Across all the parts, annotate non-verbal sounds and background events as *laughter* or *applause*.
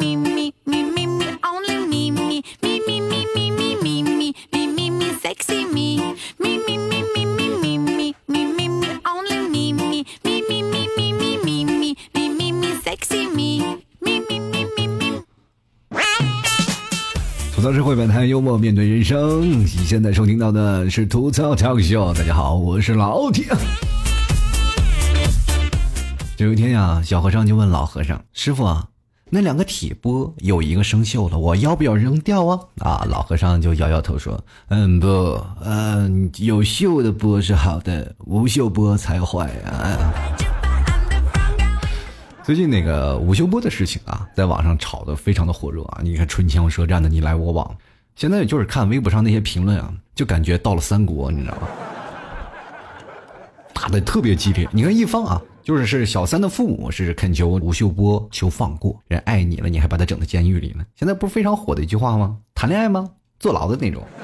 me, me, me, me, me, only me, me, me, me, me, me, me, me, me, me, sexy me, me, me, me, me, me, me, me, me, me, only me, me, me, me, me, me, me, me, me, me, sexy me, me, me, me, me, 吐槽社会百态，幽默面对人生。你现在收听到的是吐槽 talk show。大家好，我是老铁。有一天呀，小和尚就问老和尚：“师傅啊，那两个铁钵有一个生锈了，我要不要扔掉啊？”啊，老和尚就摇摇头说：“嗯，不，嗯，有锈的钵是好的，无锈钵才坏啊。”最近那个吴秀波的事情啊，在网上炒得非常的火热啊！你看唇枪舌战的你来我往，现在就是看微博上那些评论啊，就感觉到了三国，你知道吗？打的特别激烈。你看一方啊，就是是小三的父母是恳求吴秀波求放过，人爱你了，你还把他整到监狱里呢。现在不是非常火的一句话吗？谈恋爱吗？坐牢的那种。*laughs*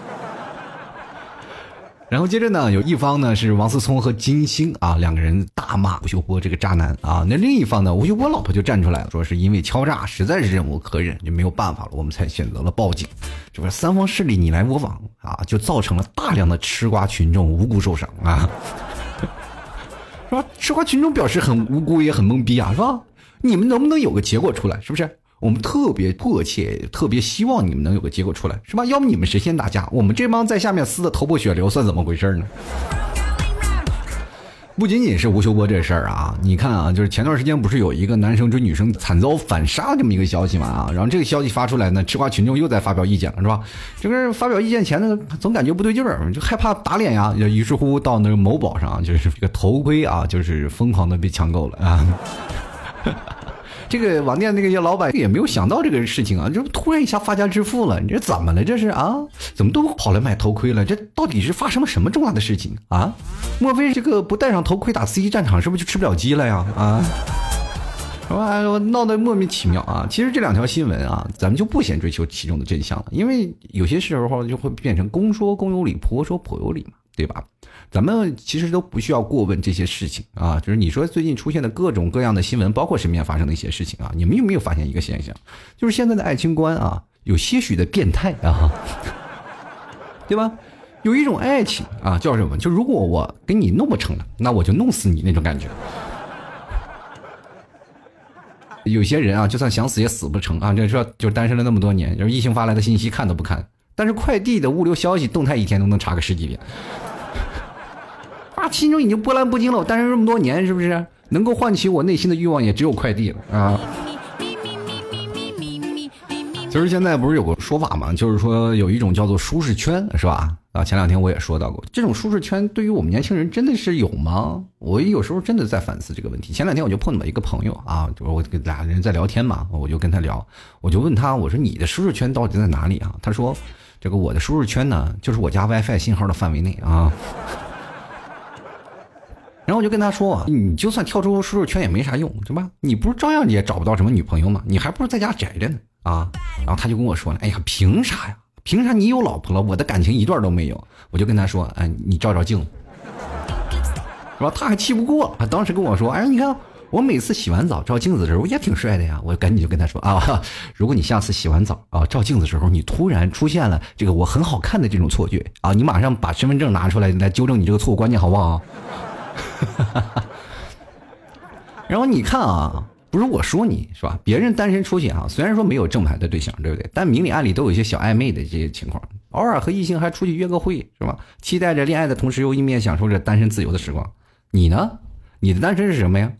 然后接着呢，有一方呢是王思聪和金星啊两个人大骂吴秀波这个渣男啊，那另一方呢，吴秀波老婆就站出来了，说是因为敲诈实在是忍无可忍，就没有办法了，我们才选择了报警。这不是三方势力你来我往啊，就造成了大量的吃瓜群众无辜受伤啊，是吧？吃瓜群众表示很无辜也很懵逼啊，是吧？你们能不能有个结果出来？是不是？我们特别迫切，特别希望你们能有个结果出来，是吧？要不你们谁先打架，我们这帮在下面撕的头破血流，算怎么回事呢？不仅仅是吴秀波这事儿啊，你看啊，就是前段时间不是有一个男生追女生惨遭反杀这么一个消息嘛啊，然后这个消息发出来呢，吃瓜群众又在发表意见了，是吧？这个发表意见前呢，总感觉不对劲儿，就害怕打脸呀，于是乎到那个某宝上，就是这个头盔啊，就是疯狂的被抢购了啊。这个网店那个老板也没有想到这个事情啊，就突然一下发家致富了。你这怎么了？这是啊？怎么都跑来买头盔了？这到底是发生了什么重大的事情啊？莫非这个不戴上头盔打 C 战场，是不是就吃不了鸡了呀？啊？是吧？闹得莫名其妙啊！其实这两条新闻啊，咱们就不先追求其中的真相了，因为有些时候就会变成公说公有理，婆说婆有理嘛，对吧？咱们其实都不需要过问这些事情啊，就是你说最近出现的各种各样的新闻，包括身边发生的一些事情啊，你们有没有发现一个现象？就是现在的爱情观啊，有些许的变态啊，*laughs* 对吧？有一种爱情啊，叫什么？就如果我跟你弄不成了，那我就弄死你那种感觉。有些人啊，就算想死也死不成啊！这说就单身了那么多年，就是异性发来的信息看都不看，但是快递的物流消息动态一天都能查个十几遍。啊，心中已经波澜不惊了。我单身这么多年，是不是能够唤起我内心的欲望也只有快递了啊？其实现在不是有个说法嘛，就是说有一种叫做舒适圈，是吧？啊，前两天我也说到过，这种舒适圈对于我们年轻人真的是有吗？我有时候真的在反思这个问题。前两天我就碰到一个朋友啊，就是我跟俩人在聊天嘛，我就跟他聊，我就问他，我说你的舒适圈到底在哪里啊？他说，这个我的舒适圈呢，就是我家 WiFi 信号的范围内啊。然后我就跟他说啊，你就算跳出舒适圈也没啥用，对吧？你不是照样也找不到什么女朋友吗？你还不如在家宅着呢啊！然后他就跟我说了，哎呀，凭啥呀？凭啥你有老婆了，我的感情一段都没有？我就跟他说，哎，你照照镜子，是吧？他还气不过，他当时跟我说，哎，你看我每次洗完澡照镜子的时候也挺帅的呀。我赶紧就跟他说啊，*laughs* 如果你下次洗完澡啊照镜子的时候，你突然出现了这个我很好看的这种错觉啊，你马上把身份证拿出来来纠正你这个错误观念，好不好？*laughs* 然后你看啊，不是我说你是吧？别人单身出去啊，虽然说没有正牌的对象，对不对？但明里暗里都有一些小暧昧的这些情况，偶尔和异性还出去约个会，是吧？期待着恋爱的同时，又一面享受着单身自由的时光。你呢？你的单身是什么呀？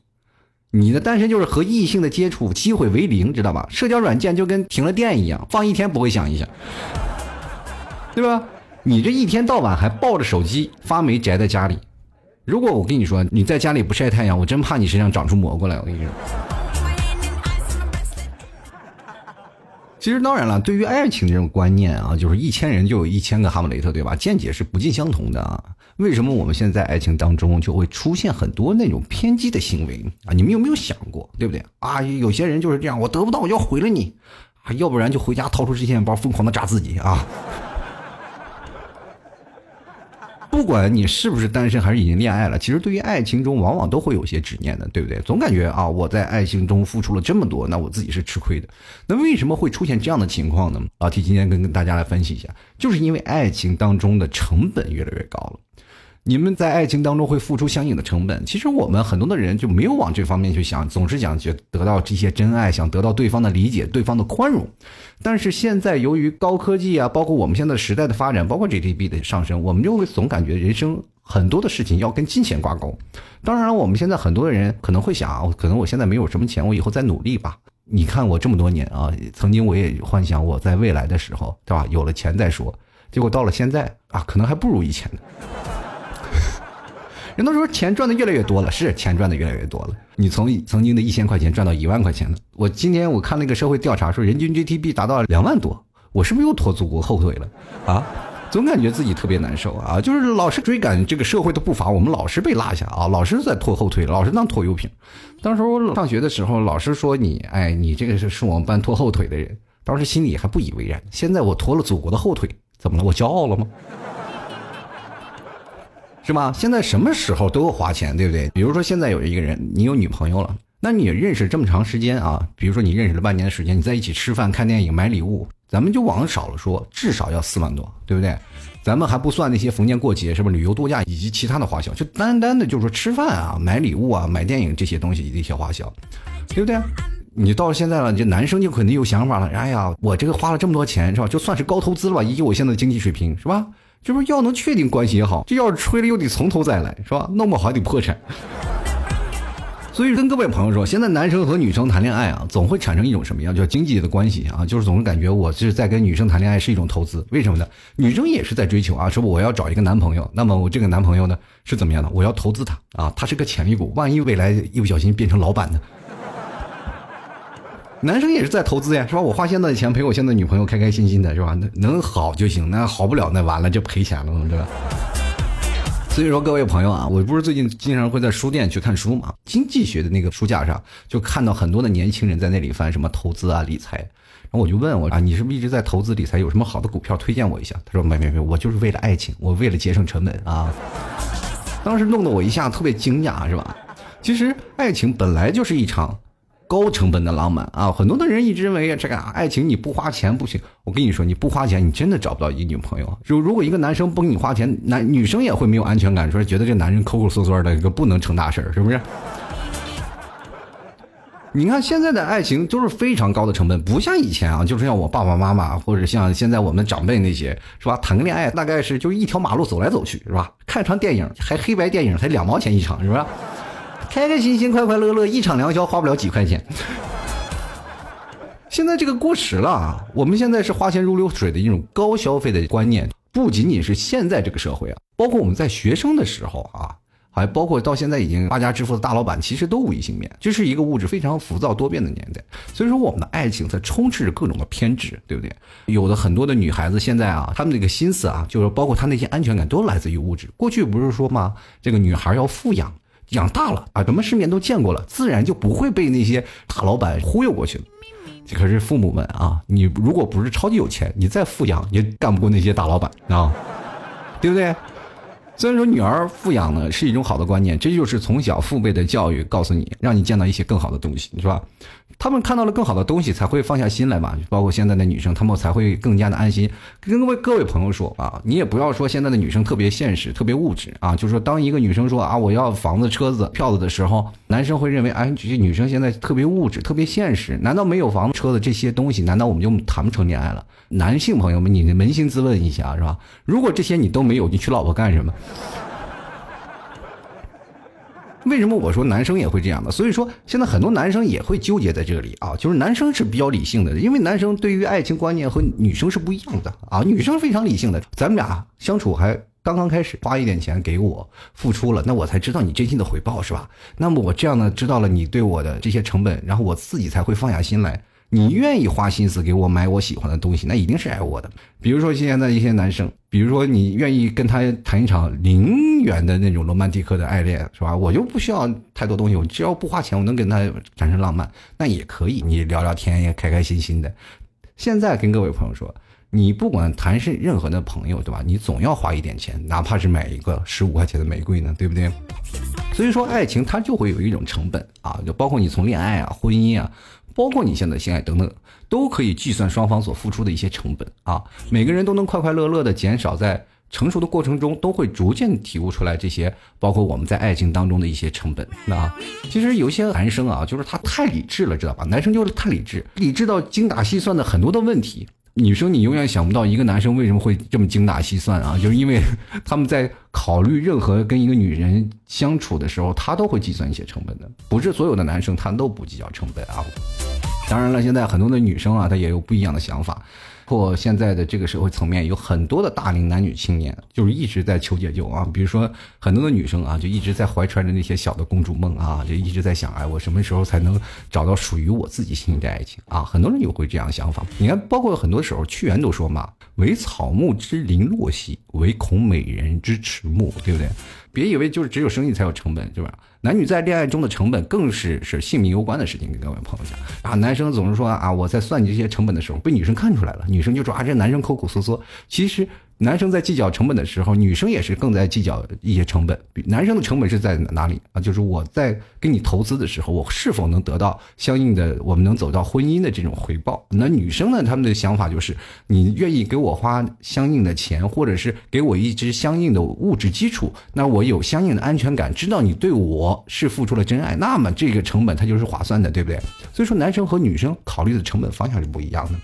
你的单身就是和异性的接触机会为零，知道吧？社交软件就跟停了电一样，放一天不会响一下，对吧？你这一天到晚还抱着手机发霉宅在家里。如果我跟你说你在家里不晒太阳，我真怕你身上长出蘑菇来。我跟你说，其实当然了，对于爱情这种观念啊，就是一千人就有一千个哈姆雷特，对吧？见解是不尽相同的啊。为什么我们现在爱情当中就会出现很多那种偏激的行为啊？你们有没有想过，对不对啊？有些人就是这样，我得不到我就要毁了你，啊，要不然就回家掏出支线包疯狂的扎自己啊。不管你是不是单身还是已经恋爱了，其实对于爱情中往往都会有些执念的，对不对？总感觉啊，我在爱情中付出了这么多，那我自己是吃亏的。那为什么会出现这样的情况呢？老 T 今天跟跟大家来分析一下，就是因为爱情当中的成本越来越高了。你们在爱情当中会付出相应的成本，其实我们很多的人就没有往这方面去想，总是想去得到这些真爱，想得到对方的理解、对方的宽容。但是现在由于高科技啊，包括我们现在时代的发展，包括 GDP 的上升，我们就会总感觉人生很多的事情要跟金钱挂钩。当然，我们现在很多的人可能会想啊，可能我现在没有什么钱，我以后再努力吧。你看我这么多年啊，曾经我也幻想我在未来的时候，对吧？有了钱再说，结果到了现在啊，可能还不如以前呢。人都说钱赚的越来越多了，是钱赚的越来越多了。你从曾经的一千块钱赚到一万块钱了。我今天我看那个社会调查说，人均 GDP 达到两万多，我是不是又拖祖国后腿了？啊，总感觉自己特别难受啊！就是老是追赶这个社会的步伐，我们老是被落下啊，老是在拖后腿，老是当拖油瓶。当时我上学的时候，老师说你，哎，你这个是是我们班拖后腿的人，当时心里还不以为然。现在我拖了祖国的后腿，怎么了？我骄傲了吗？是吧？现在什么时候都要花钱，对不对？比如说现在有一个人，你有女朋友了，那你认识这么长时间啊？比如说你认识了半年的时间，你在一起吃饭、看电影、买礼物，咱们就往少了说，至少要四万多，对不对？咱们还不算那些逢年过节，是不是旅游度假以及其他的花销？就单单的就是说吃饭啊、买礼物啊、买电影这些东西的一些花销，对不对？你到现在了，这男生就肯定有想法了。哎呀，我这个花了这么多钱，是吧？就算是高投资了吧，以我现在的经济水平，是吧？这不是要能确定关系也好，这要是吹了又得从头再来，是吧？弄不好还得破产。所以跟各位朋友说，现在男生和女生谈恋爱啊，总会产生一种什么样叫经济的关系啊？就是总是感觉我是在跟女生谈恋爱是一种投资，为什么呢？女生也是在追求啊，说我要找一个男朋友，那么我这个男朋友呢是怎么样的？我要投资他啊，他是个潜力股，万一未来一不小心变成老板呢？男生也是在投资呀，是吧？我花现在的钱陪我现在女朋友开开心心的，是吧？能能好就行，那好不了那完了就赔钱了，对吧？所以说各位朋友啊，我不是最近经常会在书店去看书嘛，经济学的那个书架上就看到很多的年轻人在那里翻什么投资啊理财，然后我就问我啊，你是不是一直在投资理财？有什么好的股票推荐我一下？他说没没没，我就是为了爱情，我为了节省成本啊。当时弄得我一下特别惊讶，是吧？其实爱情本来就是一场。高成本的浪漫啊，很多的人一直认为这个爱情你不花钱不行。我跟你说，你不花钱，你真的找不到一个女朋友。就如果一个男生不给你花钱，男女生也会没有安全感，说觉得这男人抠抠缩缩的，个不能成大事是不是？你看现在的爱情都是非常高的成本，不像以前啊，就是像我爸爸妈妈或者像现在我们长辈那些，是吧？谈个恋爱大概是就一条马路走来走去，是吧？看场电影还黑白电影才两毛钱一场，是不是？开开心心、快快乐乐，一场良宵花不了几块钱。现在这个过时了，我们现在是花钱如流水的一种高消费的观念，不仅仅是现在这个社会啊，包括我们在学生的时候啊，还包括到现在已经发家致富的大老板，其实都无一幸免。这是一个物质非常浮躁多变的年代，所以说我们的爱情在充斥着各种的偏执，对不对？有的很多的女孩子现在啊，她们这个心思啊，就是包括她那些安全感都来自于物质。过去不是说吗？这个女孩要富养。养大了啊，什么世面都见过了，自然就不会被那些大老板忽悠过去了。这可是父母们啊，你如果不是超级有钱，你再富养也干不过那些大老板啊，对不对？虽然说女儿富养呢是一种好的观念，这就是从小父辈的教育告诉你，让你见到一些更好的东西，是吧？他们看到了更好的东西，才会放下心来嘛。包括现在的女生，他们才会更加的安心。跟各位各位朋友说啊，你也不要说现在的女生特别现实、特别物质啊。就是说，当一个女生说啊我要房子、车子、票子的时候，男生会认为哎，这女生现在特别物质、特别现实。难道没有房子、车子这些东西，难道我们就谈不成恋爱了？男性朋友们，你扪心自问一下，是吧？如果这些你都没有，你娶老婆干什么？为什么我说男生也会这样的？所以说现在很多男生也会纠结在这里啊，就是男生是比较理性的，因为男生对于爱情观念和女生是不一样的啊，女生非常理性的。咱们俩相处还刚刚开始，花一点钱给我付出了，那我才知道你真心的回报是吧？那么我这样呢，知道了你对我的这些成本，然后我自己才会放下心来。你愿意花心思给我买我喜欢的东西，那一定是爱我的。比如说现在一些男生，比如说你愿意跟他谈一场零元的那种罗曼蒂克的爱恋，是吧？我就不需要太多东西，我只要不花钱，我能跟他产生浪漫，那也可以。你聊聊天也开开心心的。现在跟各位朋友说，你不管谈是任何的朋友，对吧？你总要花一点钱，哪怕是买一个十五块钱的玫瑰呢，对不对？所以说，爱情它就会有一种成本啊，就包括你从恋爱啊、婚姻啊，包括你现在性爱等等，都可以计算双方所付出的一些成本啊。每个人都能快快乐乐的减少在成熟的过程中，都会逐渐体悟出来这些，包括我们在爱情当中的一些成本。那其实有些男生啊，就是他太理智了，知道吧？男生就是太理智，理智到精打细算的很多的问题。女生，你永远想不到一个男生为什么会这么精打细算啊？就是因为他们在考虑任何跟一个女人相处的时候，他都会计算一些成本的。不是所有的男生他都不计较成本啊。当然了，现在很多的女生啊，她也有不一样的想法。或现在的这个社会层面，有很多的大龄男女青年，就是一直在求解救啊。比如说很多的女生啊，就一直在怀揣着那些小的公主梦啊，就一直在想，哎，我什么时候才能找到属于我自己心里的爱情啊？很多人也会这样想法。你看，包括很多时候，屈原都说嘛：“唯草木之零落兮，唯恐美人之迟暮。”对不对？别以为就是只有生意才有成本，是吧？男女在恋爱中的成本更是是性命攸关的事情，跟各位朋友讲啊。男生总是说啊，我在算你这些成本的时候，被女生看出来了，女生就说啊，这男生抠抠缩缩，其实。男生在计较成本的时候，女生也是更在计较一些成本。男生的成本是在哪里啊？就是我在给你投资的时候，我是否能得到相应的，我们能走到婚姻的这种回报？那女生呢？他们的想法就是，你愿意给我花相应的钱，或者是给我一支相应的物质基础，那我有相应的安全感，知道你对我是付出了真爱，那么这个成本它就是划算的，对不对？所以说，男生和女生考虑的成本方向是不一样的。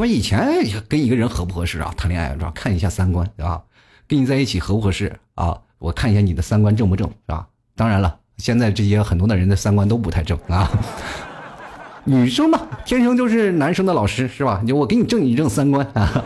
我以前跟一个人合不合适啊？谈恋爱是吧？看一下三观，对吧？跟你在一起合不合适啊？我看一下你的三观正不正，是吧？当然了，现在这些很多的人的三观都不太正啊。*laughs* 女生嘛，天生就是男生的老师，是吧？我给你正一正三观啊。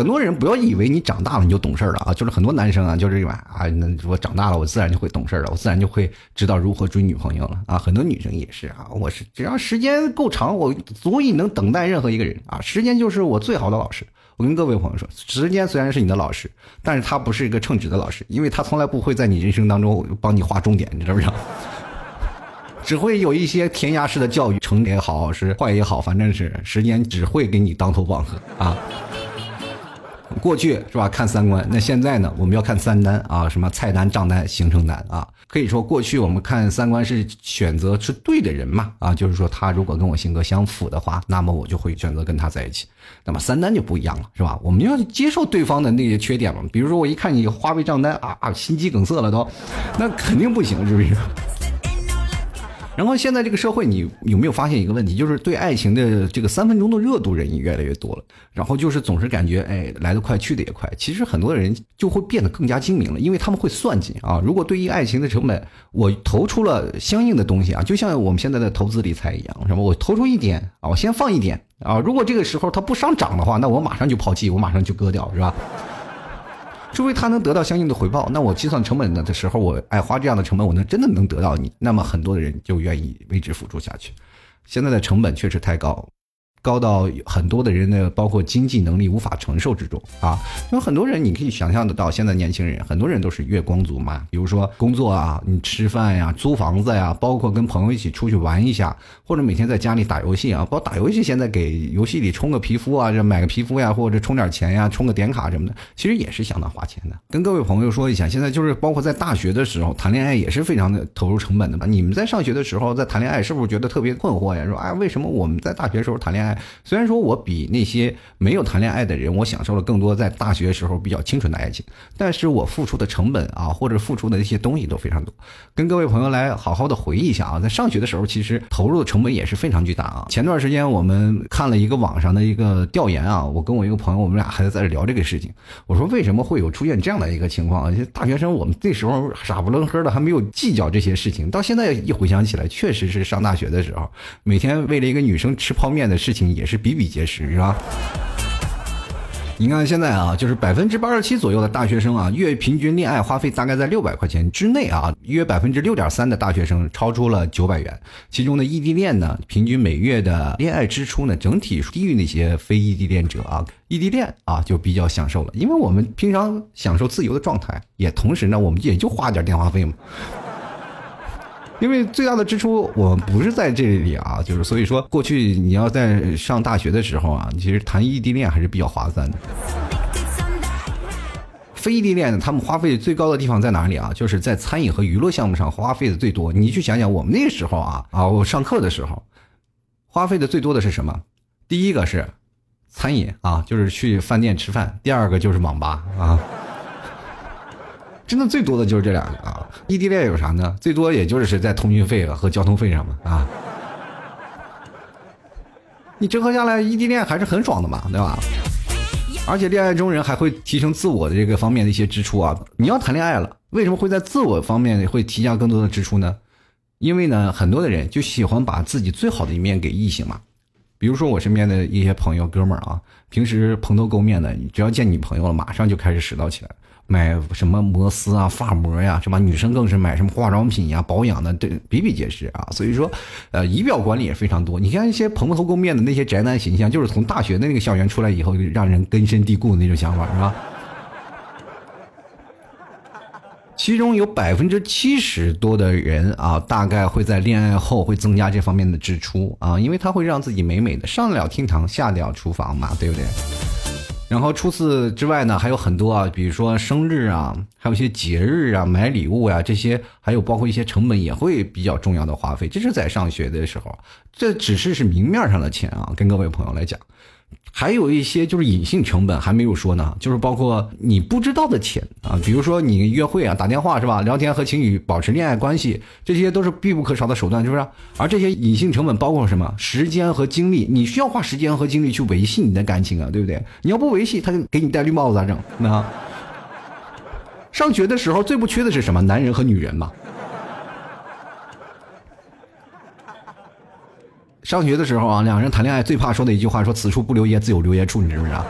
很多人不要以为你长大了你就懂事了啊！就是很多男生啊，就是啊，那我长大了，我自然就会懂事了，我自然就会知道如何追女朋友了啊！很多女生也是啊，我是只要时间够长，我足以能等待任何一个人啊！时间就是我最好的老师。我跟各位朋友说，时间虽然是你的老师，但是他不是一个称职的老师，因为他从来不会在你人生当中帮你划重点，你知不知道？*laughs* 只会有一些填鸭式的教育，成也好是坏也好，反正是时间只会给你当头棒喝啊！过去是吧？看三观，那现在呢？我们要看三单啊，什么菜单、账单、行程单啊。可以说，过去我们看三观是选择是对的人嘛啊，就是说他如果跟我性格相符的话，那么我就会选择跟他在一起。那么三单就不一样了，是吧？我们要接受对方的那些缺点嘛。比如说，我一看你花呗账单啊啊，心肌梗塞了都，那肯定不行，是不是？然后现在这个社会，你有没有发现一个问题？就是对爱情的这个三分钟的热度人也越来越多了。然后就是总是感觉，哎，来得快去得也快。其实很多人就会变得更加精明了，因为他们会算计啊。如果对于爱情的成本，我投出了相应的东西啊，就像我们现在的投资理财一样，什么我投出一点啊，我先放一点啊。如果这个时候它不上涨的话，那我马上就抛弃，我马上就割掉，是吧？除非他能得到相应的回报，那我计算成本的的时候，我爱花这样的成本，我能真的能得到你，那么很多的人就愿意为之付出下去。现在的成本确实太高。高到很多的人呢，包括经济能力无法承受之中啊。有很多人，你可以想象得到，现在年轻人很多人都是月光族嘛。比如说工作啊，你吃饭呀、租房子呀，包括跟朋友一起出去玩一下，或者每天在家里打游戏啊。包括打游戏，现在给游戏里充个皮肤啊，这买个皮肤呀，或者充点钱呀，充个点卡什么的，其实也是相当花钱的。跟各位朋友说一下，现在就是包括在大学的时候谈恋爱也是非常的投入成本的嘛。你们在上学的时候在谈恋爱，是不是觉得特别困惑呀？说哎，为什么我们在大学时候谈恋爱？虽然说我比那些没有谈恋爱的人，我享受了更多在大学时候比较清纯的爱情，但是我付出的成本啊，或者付出的那些东西都非常多。跟各位朋友来好好的回忆一下啊，在上学的时候，其实投入的成本也是非常巨大啊。前段时间我们看了一个网上的一个调研啊，我跟我一个朋友，我们俩还在在这聊这个事情。我说为什么会有出现这样的一个情况？大学生我们那时候傻不愣呵的，还没有计较这些事情。到现在一回想起来，确实是上大学的时候，每天为了一个女生吃泡面的事情也是。比比皆是，是吧？你看现在啊，就是百分之八十七左右的大学生啊，月平均恋爱花费大概在六百块钱之内啊，约百分之六点三的大学生超出了九百元。其中的异地恋呢，平均每月的恋爱支出呢，整体低于那些非异地恋者啊。异地恋啊，就比较享受了，因为我们平常享受自由的状态，也同时呢，我们也就花点电话费嘛。因为最大的支出我们不是在这里啊，就是所以说过去你要在上大学的时候啊，其实谈异地恋还是比较划算的。非异地恋，他们花费最高的地方在哪里啊？就是在餐饮和娱乐项目上花费的最多。你去想想，我们那时候啊啊，我上课的时候，花费的最多的是什么？第一个是餐饮啊，就是去饭店吃饭；第二个就是网吧啊。真的最多的就是这两个啊！异地恋有啥呢？最多也就是在通讯费和交通费上嘛啊！你折合下来，异地恋还是很爽的嘛，对吧？而且恋爱中人还会提升自我的这个方面的一些支出啊！你要谈恋爱了，为什么会在自我方面会提加更多的支出呢？因为呢，很多的人就喜欢把自己最好的一面给异性嘛。比如说我身边的一些朋友哥们儿啊，平时蓬头垢面的，只要见女朋友了，马上就开始拾掇起来。买什么摩丝啊、发膜呀，是吧？女生更是买什么化妆品呀、保养的，对，比比皆是啊。所以说，呃，仪表管理也非常多。你看一些蓬头垢面的那些宅男形象，就是从大学的那个校园出来以后，让人根深蒂固的那种想法，是吧？*laughs* 其中有百分之七十多的人啊，大概会在恋爱后会增加这方面的支出啊，因为他会让自己美美的上得了厅堂，下得了厨房嘛，对不对？然后除此之外呢，还有很多啊，比如说生日啊，还有一些节日啊，买礼物呀，这些还有包括一些成本也会比较重要的花费。这是在上学的时候，这只是是明面上的钱啊，跟各位朋友来讲。还有一些就是隐性成本还没有说呢，就是包括你不知道的钱啊，比如说你约会啊、打电话是吧？聊天和情侣保持恋爱关系，这些都是必不可少的手段，是不是？而这些隐性成本包括什么？时间和精力，你需要花时间和精力去维系你的感情啊，对不对？你要不维系，他就给你戴绿帽子咋整？那上学的时候最不缺的是什么？男人和女人嘛。上学的时候啊，两人谈恋爱最怕说的一句话，说“此处不留爷，自有留爷处”，你知不知道？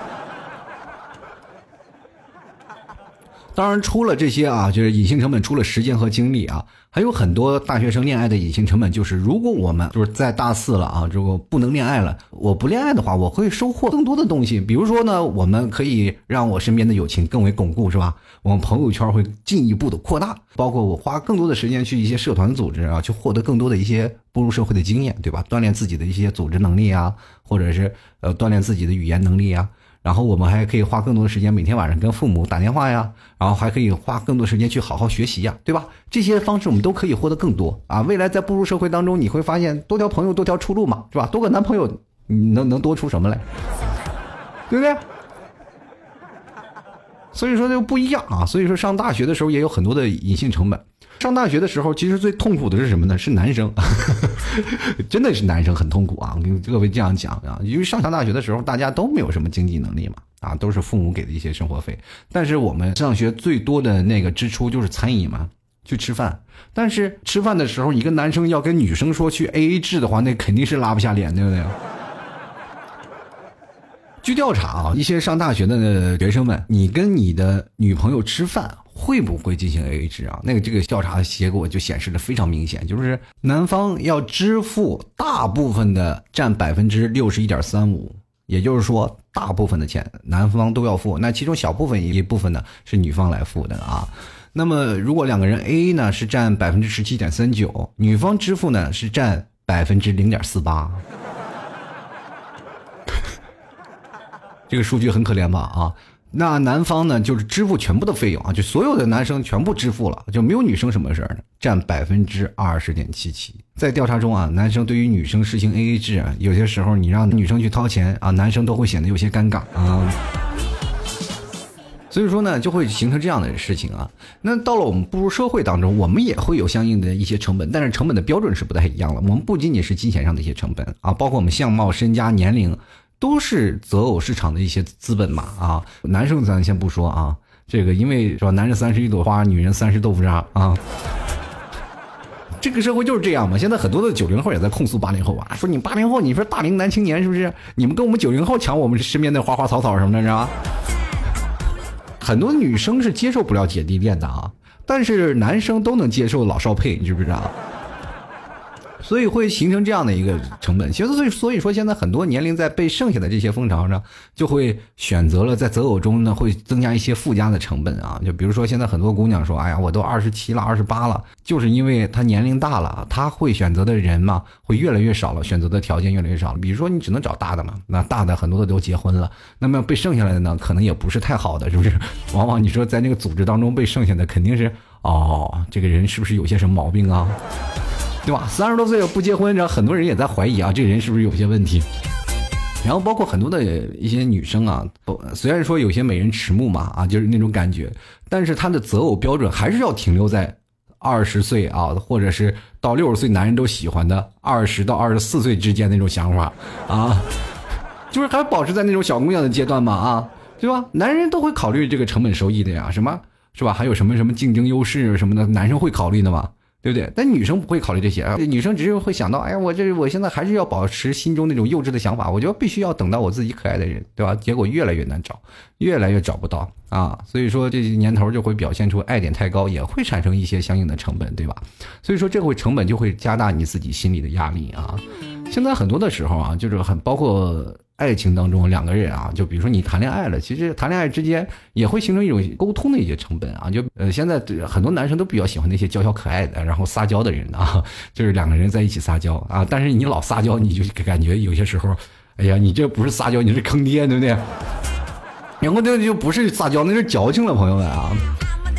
当然，除了这些啊，就是隐性成本，除了时间和精力啊，还有很多大学生恋爱的隐性成本，就是如果我们就是在大四了啊，如果不能恋爱了，我不恋爱的话，我会收获更多的东西。比如说呢，我们可以让我身边的友情更为巩固，是吧？我们朋友圈会进一步的扩大，包括我花更多的时间去一些社团组织啊，去获得更多的一些步入社会的经验，对吧？锻炼自己的一些组织能力啊，或者是呃锻炼自己的语言能力啊。然后我们还可以花更多的时间，每天晚上跟父母打电话呀，然后还可以花更多时间去好好学习呀，对吧？这些方式我们都可以获得更多啊！未来在步入社会当中，你会发现多条朋友多条出路嘛，是吧？多个男朋友，你能能多出什么来？对不对？所以说就不一样啊！所以说上大学的时候也有很多的隐性成本。上大学的时候，其实最痛苦的是什么呢？是男生，*laughs* 真的是男生很痛苦啊！我跟各位这样讲啊，因为上上大学的时候，大家都没有什么经济能力嘛，啊，都是父母给的一些生活费。但是我们上学最多的那个支出就是餐饮嘛，去吃饭。但是吃饭的时候，一个男生要跟女生说去 A A 制的话，那肯定是拉不下脸，对不对？据调查啊，一些上大学的学生们，你跟你的女朋友吃饭。会不会进行 A A 制啊？那个这个调查的结果就显示的非常明显，就是男方要支付大部分的占百分之六十一点三五，也就是说大部分的钱男方都要付，那其中小部分一部分呢是女方来付的啊。那么如果两个人 A A 呢是占百分之十七点三九，女方支付呢是占百分之零点四八，这个数据很可怜吧啊？那男方呢，就是支付全部的费用啊，就所有的男生全部支付了，就没有女生什么事儿呢，占百分之二十点七七。在调查中啊，男生对于女生实行 A A 制啊，有些时候你让女生去掏钱啊，男生都会显得有些尴尬啊。所以说呢，就会形成这样的事情啊。那到了我们步入社会当中，我们也会有相应的一些成本，但是成本的标准是不太一样了。我们不仅仅是金钱上的一些成本啊，包括我们相貌、身家、年龄。都是择偶市场的一些资本嘛啊，男生咱先不说啊，这个因为是吧，男人三十一朵花，女人三十豆腐渣啊，这个社会就是这样嘛。现在很多的九零后也在控诉八零后啊，说你八零后，你说大龄男青年是不是？你们跟我们九零后抢我们身边的花花草草什么的，是吧？很多女生是接受不了姐弟恋的啊，但是男生都能接受老少配，你知不知道？所以会形成这样的一个成本。其实所以所以说，现在很多年龄在被剩下的这些风潮上，就会选择了在择偶中呢，会增加一些附加的成本啊。就比如说，现在很多姑娘说：“哎呀，我都二十七了，二十八了。”就是因为她年龄大了，她会选择的人嘛，会越来越少了，选择的条件越来越少了。比如说，你只能找大的嘛，那大的很多的都结婚了，那么被剩下来的呢，可能也不是太好的，是不是？*laughs* 往往你说在那个组织当中被剩下的，肯定是哦，这个人是不是有些什么毛病啊？对吧？三十多岁了不结婚，然后很多人也在怀疑啊，这人是不是有些问题？然后包括很多的一些女生啊，虽然说有些美人迟暮嘛，啊，就是那种感觉，但是她的择偶标准还是要停留在二十岁啊，或者是到六十岁男人都喜欢的二十到二十四岁之间那种想法啊，就是还保持在那种小姑娘的阶段嘛，啊，对吧？男人都会考虑这个成本收益的呀，什么是吧？还有什么什么竞争优势什么的，男生会考虑的嘛？对不对？但女生不会考虑这些啊，女生只是会想到，哎呀，我这我现在还是要保持心中那种幼稚的想法，我就必须要等到我自己可爱的人，对吧？结果越来越难找，越来越找不到啊，所以说这年头就会表现出爱点太高，也会产生一些相应的成本，对吧？所以说这会成本就会加大你自己心里的压力啊。现在很多的时候啊，就是很包括。爱情当中两个人啊，就比如说你谈恋爱了，其实谈恋爱之间也会形成一种沟通的一些成本啊。就呃，现在很多男生都比较喜欢那些娇小可爱的，然后撒娇的人啊，就是两个人在一起撒娇啊。但是你老撒娇，你就感觉有些时候，哎呀，你这不是撒娇，你是坑爹，对不对？然后这就不是撒娇，那是矫情了，朋友们啊。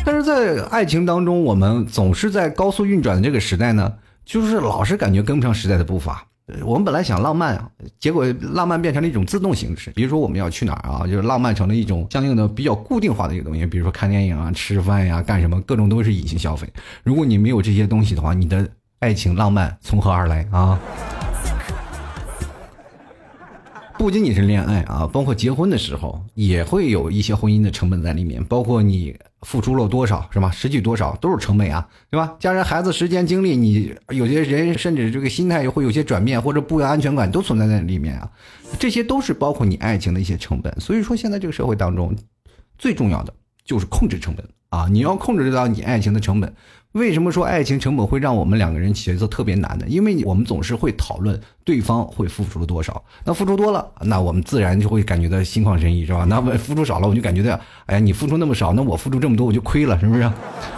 但是在爱情当中，我们总是在高速运转的这个时代呢，就是老是感觉跟不上时代的步伐。我们本来想浪漫啊，结果浪漫变成了一种自动形式。比如说我们要去哪儿啊，就是浪漫成了一种相应的比较固定化的一个东西。比如说看电影啊、吃饭呀、干什么，各种都是隐形消费。如果你没有这些东西的话，你的爱情浪漫从何而来啊？*laughs* 不仅仅是恋爱啊，包括结婚的时候也会有一些婚姻的成本在里面，包括你付出了多少是吧？失去多少都是成本啊，对吧？家人、孩子、时间、精力，你有些人甚至这个心态会有些转变，或者不安全感都存在在里面啊，这些都是包括你爱情的一些成本。所以说，现在这个社会当中，最重要的就是控制成本啊，你要控制得到你爱情的成本。为什么说爱情成本会让我们两个人抉择特别难呢？因为我们总是会讨论对方会付出了多少，那付出多了，那我们自然就会感觉到心旷神怡，是吧？那么付出少了，我就感觉到，哎呀，你付出那么少，那我付出这么多，我就亏了，是不是？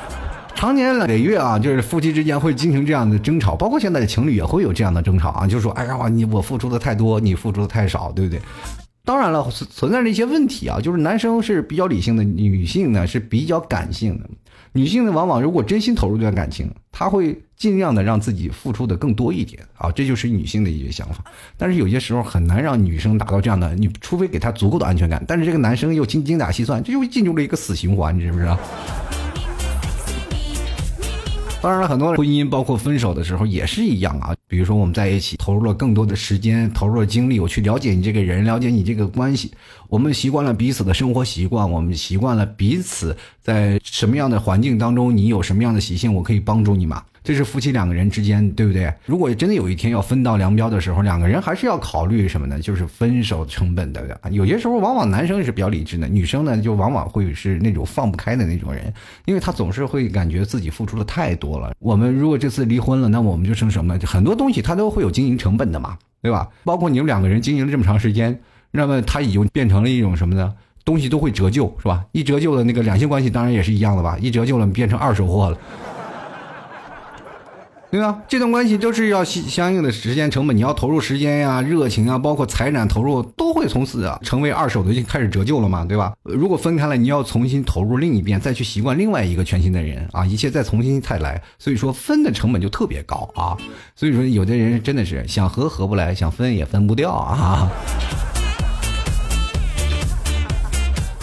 *laughs* 长年累月啊，就是夫妻之间会进行这样的争吵，包括现在的情侣也会有这样的争吵啊，就说，哎呀，你我付出的太多，你付出的太少，对不对？当然了，存存在着一些问题啊，就是男生是比较理性的，女性呢是比较感性的。女性呢，往往如果真心投入这段感情，她会尽量的让自己付出的更多一点啊，这就是女性的一些想法。但是有些时候很难让女生达到这样的，你除非给她足够的安全感。但是这个男生又精精打细算，这就进入了一个死循环，你知不知道？当然了，很多婚姻包括分手的时候也是一样啊。比如说我们在一起投入了更多的时间，投入了精力，我去了解你这个人，了解你这个关系。我们习惯了彼此的生活习惯，我们习惯了彼此在什么样的环境当中，你有什么样的习性，我可以帮助你嘛。这是夫妻两个人之间，对不对？如果真的有一天要分道扬镳的时候，两个人还是要考虑什么呢？就是分手成本的。有些时候，往往男生是比较理智的，女生呢就往往会是那种放不开的那种人，因为他总是会感觉自己付出的太多了。我们如果这次离婚了，那我们就成什么？很多东东西它都会有经营成本的嘛，对吧？包括你们两个人经营了这么长时间，那么它已经变成了一种什么呢？东西都会折旧，是吧？一折旧的那个两性关系当然也是一样的吧？一折旧了，变成二手货了。对吧？这段关系都是要相相应的时间成本，你要投入时间呀、热情啊，包括财产投入，都会从此啊成为二手的，就开始折旧了嘛，对吧？如果分开了，你要重新投入另一遍，再去习惯另外一个全新的人啊，一切再重新再来，所以说分的成本就特别高啊。所以说有的人真的是想合合不来，想分也分不掉啊。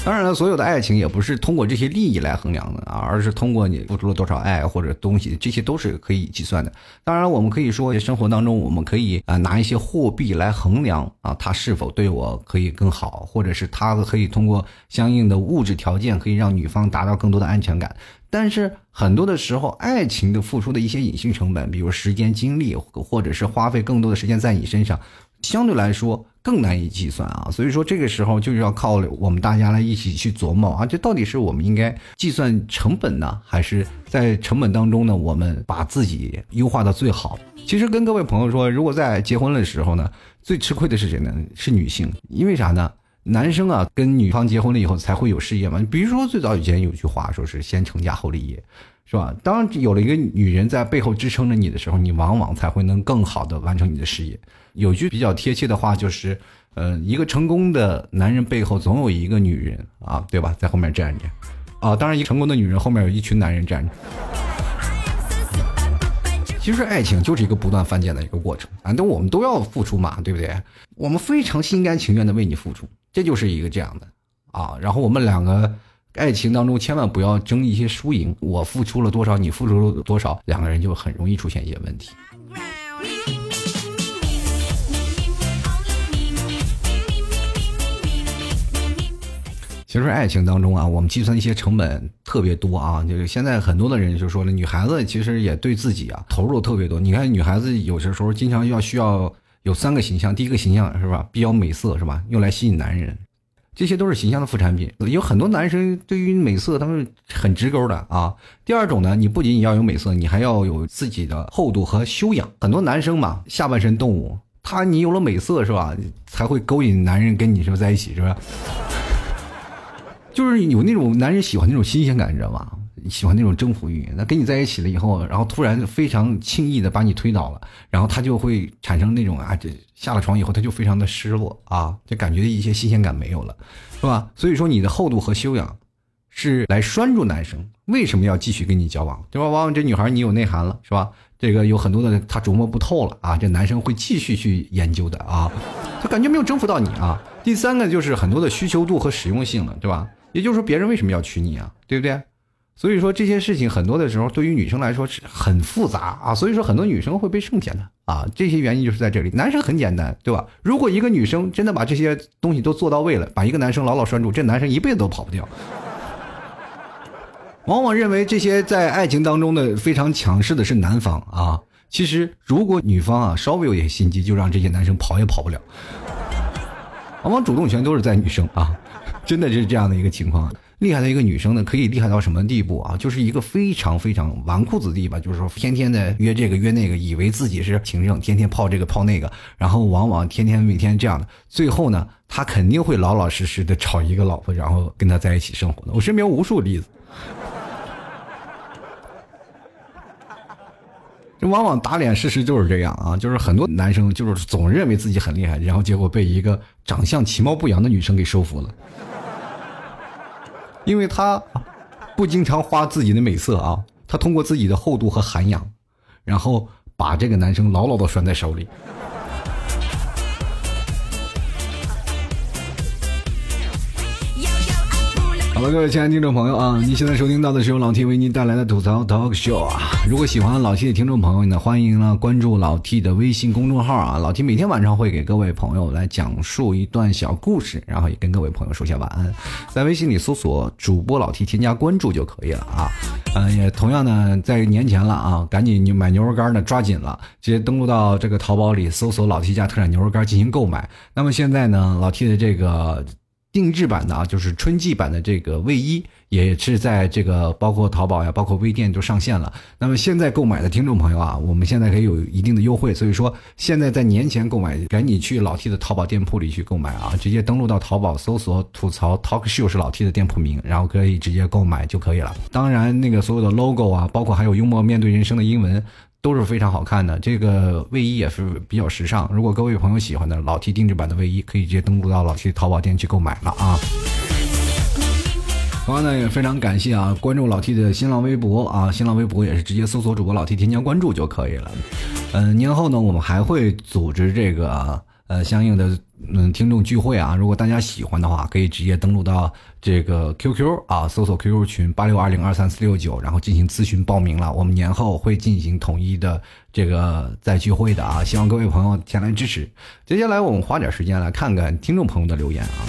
当然了，所有的爱情也不是通过这些利益来衡量的啊，而是通过你付出了多少爱或者东西，这些都是可以计算的。当然，我们可以说生活当中我们可以啊拿一些货币来衡量啊，他是否对我可以更好，或者是他可以通过相应的物质条件可以让女方达到更多的安全感。但是很多的时候，爱情的付出的一些隐性成本，比如时间、精力，或者是花费更多的时间在你身上，相对来说更难以计算啊。所以说这个时候就是要靠我们大家来一起去琢磨啊，这到底是我们应该计算成本呢，还是在成本当中呢，我们把自己优化到最好？其实跟各位朋友说，如果在结婚的时候呢，最吃亏的是谁呢？是女性，因为啥呢？男生啊，跟女方结婚了以后才会有事业嘛。比如说最早以前有句话说是先成家后立业，是吧？当有了一个女人在背后支撑着你的时候，你往往才会能更好的完成你的事业。有句比较贴切的话就是，呃，一个成功的男人背后总有一个女人啊，对吧？在后面站着，啊，当然一个成功的女人后面有一群男人站着。其实爱情就是一个不断翻建的一个过程啊，都我们都要付出嘛，对不对？我们非常心甘情愿的为你付出，这就是一个这样的啊。然后我们两个爱情当中千万不要争一些输赢，我付出了多少，你付出了多少，两个人就很容易出现一些问题。其实爱情当中啊，我们计算一些成本特别多啊。就是现在很多的人就说了，女孩子其实也对自己啊投入特别多。你看女孩子有些时候经常要需要有三个形象，第一个形象是吧，比较美色是吧，用来吸引男人，这些都是形象的副产品。有很多男生对于美色他们很直勾的啊。第二种呢，你不仅仅要有美色，你还要有自己的厚度和修养。很多男生嘛，下半身动物，他你有了美色是吧，才会勾引男人跟你是不是在一起是吧？就是有那种男人喜欢那种新鲜感，你知道吗？喜欢那种征服欲。那跟你在一起了以后，然后突然非常轻易的把你推倒了，然后他就会产生那种啊，这下了床以后他就非常的失落啊，就感觉一些新鲜感没有了，是吧？所以说你的厚度和修养是来拴住男生，为什么要继续跟你交往，对吧？往往这女孩你有内涵了，是吧？这个有很多的他琢磨不透了啊，这男生会继续去研究的啊，就感觉没有征服到你啊。第三个就是很多的需求度和实用性了，对吧？也就是说，别人为什么要娶你啊？对不对？所以说这些事情很多的时候，对于女生来说是很复杂啊。所以说很多女生会被剩下的啊，这些原因就是在这里。男生很简单，对吧？如果一个女生真的把这些东西都做到位了，把一个男生牢牢拴住，这男生一辈子都跑不掉。往往认为这些在爱情当中的非常强势的是男方啊，其实如果女方啊稍微有点心机，就让这些男生跑也跑不了。往往主动权都是在女生啊。真的就是这样的一个情况，厉害的一个女生呢，可以厉害到什么地步啊？就是一个非常非常纨绔子弟吧，就是说天天的约这个约那个，以为自己是情圣，天天泡这个泡那个，然后往往天天每天这样的，最后呢，他肯定会老老实实的找一个老婆，然后跟他在一起生活的。我身边无数例子，这往往打脸事实就是这样啊，就是很多男生就是总认为自己很厉害，然后结果被一个长相其貌不扬的女生给收服了。因为他不经常花自己的美色啊，他通过自己的厚度和涵养，然后把这个男生牢牢的拴在手里。好了，各位亲爱的听众朋友啊，你现在收听到的是由老 T 为您带来的吐槽 Talk Show 啊。如果喜欢老 T 的听众朋友呢，欢迎呢关注老 T 的微信公众号啊。老 T 每天晚上会给各位朋友来讲述一段小故事，然后也跟各位朋友说下晚安。在微信里搜索主播老 T，添加关注就可以了啊。嗯，也同样呢，在年前了啊，赶紧你买牛肉干呢，抓紧了，直接登录到这个淘宝里搜索老 T 家特产牛肉干进行购买。那么现在呢，老 T 的这个。定制版的啊，就是春季版的这个卫衣，也是在这个包括淘宝呀，包括微店都上线了。那么现在购买的听众朋友啊，我们现在可以有一定的优惠，所以说现在在年前购买，赶紧去老 T 的淘宝店铺里去购买啊，直接登录到淘宝搜索“吐槽 Talk Show” 是老 T 的店铺名，然后可以直接购买就可以了。当然，那个所有的 logo 啊，包括还有幽默面对人生的英文。都是非常好看的，这个卫衣也是比较时尚。如果各位朋友喜欢的老 T 定制版的卫衣，可以直接登录到老 T 淘宝店去购买了啊。同样呢，也非常感谢啊，关注老 T 的新浪微博啊，新浪微博也是直接搜索主播老 T 添加关注就可以了。嗯，年后呢，我们还会组织这个呃相应的。嗯，听众聚会啊，如果大家喜欢的话，可以直接登录到这个 QQ 啊，搜索 QQ 群八六二零二三四六九，然后进行咨询报名了。我们年后会进行统一的这个再聚会的啊，希望各位朋友前来支持。接下来我们花点时间来看看听众朋友的留言啊。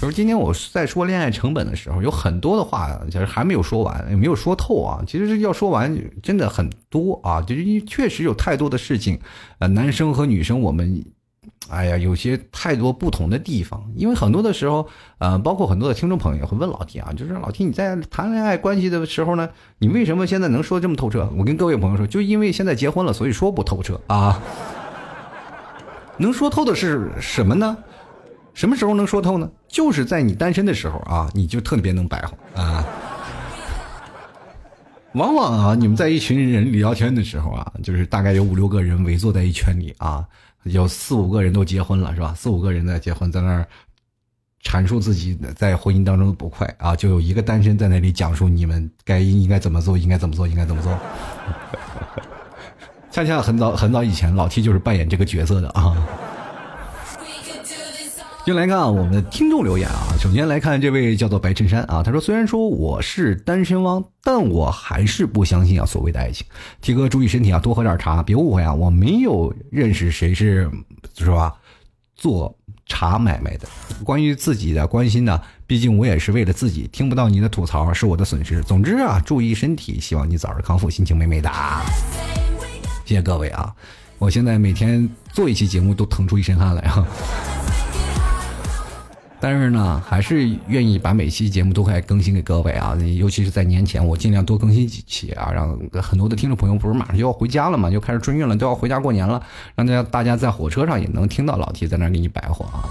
就是今天我在说恋爱成本的时候，有很多的话其实还没有说完，也没有说透啊。其实要说完真的很多啊，就是因为确实有太多的事情，呃，男生和女生我们。哎呀，有些太多不同的地方。因为很多的时候，呃，包括很多的听众朋友也会问老 T 啊，就是老 T 你在谈恋爱关系的时候呢，你为什么现在能说这么透彻？我跟各位朋友说，就因为现在结婚了，所以说不透彻啊。*laughs* 能说透的是什么呢？什么时候能说透呢？就是在你单身的时候啊，你就特别能白话啊。往往啊，你们在一群人聊天的时候啊，就是大概有五六个人围坐在一圈里啊，有四五个人都结婚了，是吧？四五个人在结婚，在那儿阐述自己在婚姻当中的不快啊，就有一个单身在那里讲述你们该应该怎么做，应该怎么做，应该怎么做。*laughs* 恰恰很早很早以前，老 T 就是扮演这个角色的啊。先来看啊，我们的听众留言啊。首先来看这位叫做白衬衫啊，他说：“虽然说我是单身汪，但我还是不相信啊所谓的爱情。T 哥注意身体啊，多喝点茶，别误会啊，我没有认识谁是是吧做茶买卖的。*laughs* 关于自己的关心呢，毕竟我也是为了自己，听不到你的吐槽是我的损失。总之啊，注意身体，希望你早日康复，心情美美的。谢谢各位啊，我现在每天做一期节目都腾出一身汗来啊。”但是呢，还是愿意把每期节目都快更新给各位啊，尤其是在年前，我尽量多更新几期啊，让很多的听众朋友不是马上就要回家了嘛，就开始春运了，都要回家过年了，让大家大家在火车上也能听到老 T 在那给你白活啊。